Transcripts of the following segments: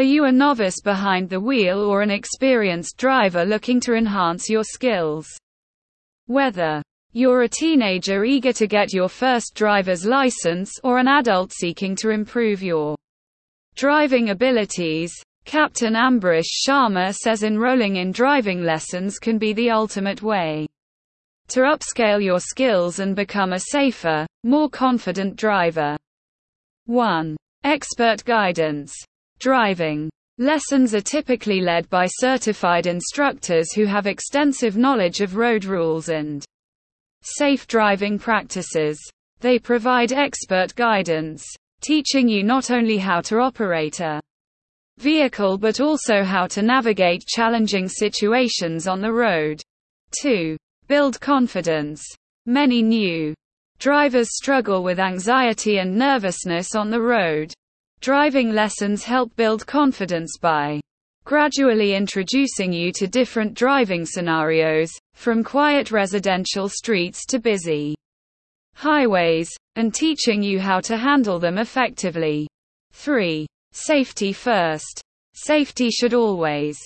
Are you a novice behind the wheel or an experienced driver looking to enhance your skills? Whether you're a teenager eager to get your first driver's license or an adult seeking to improve your driving abilities, Captain Ambrish Sharma says enrolling in driving lessons can be the ultimate way to upscale your skills and become a safer, more confident driver. 1. Expert guidance. Driving lessons are typically led by certified instructors who have extensive knowledge of road rules and safe driving practices. They provide expert guidance, teaching you not only how to operate a vehicle but also how to navigate challenging situations on the road. 2. Build confidence. Many new drivers struggle with anxiety and nervousness on the road. Driving lessons help build confidence by gradually introducing you to different driving scenarios, from quiet residential streets to busy highways, and teaching you how to handle them effectively. 3. Safety first. Safety should always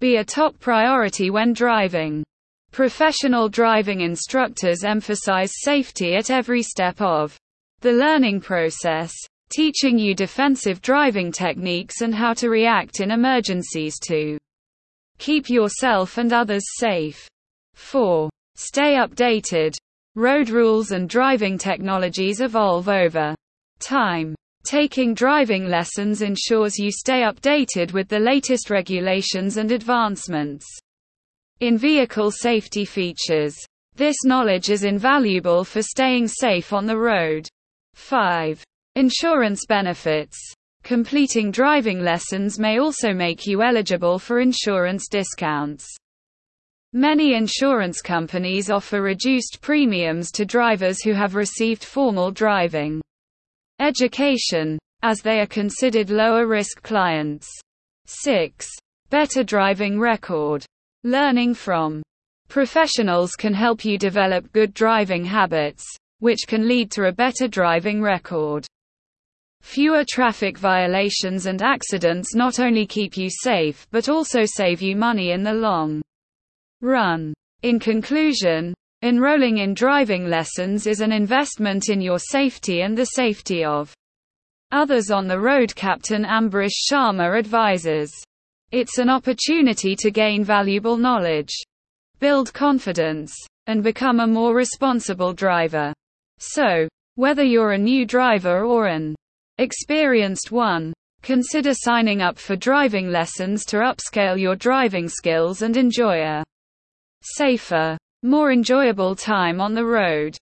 be a top priority when driving. Professional driving instructors emphasize safety at every step of the learning process teaching you defensive driving techniques and how to react in emergencies to keep yourself and others safe. 4. Stay updated. Road rules and driving technologies evolve over time. Taking driving lessons ensures you stay updated with the latest regulations and advancements in vehicle safety features. This knowledge is invaluable for staying safe on the road. 5. Insurance benefits. Completing driving lessons may also make you eligible for insurance discounts. Many insurance companies offer reduced premiums to drivers who have received formal driving education, as they are considered lower risk clients. 6. Better driving record. Learning from professionals can help you develop good driving habits, which can lead to a better driving record. Fewer traffic violations and accidents not only keep you safe but also save you money in the long run. In conclusion, enrolling in driving lessons is an investment in your safety and the safety of others on the road, Captain Ambrish Sharma advises. It's an opportunity to gain valuable knowledge, build confidence, and become a more responsible driver. So, whether you're a new driver or an Experienced 1. Consider signing up for driving lessons to upscale your driving skills and enjoy a safer, more enjoyable time on the road.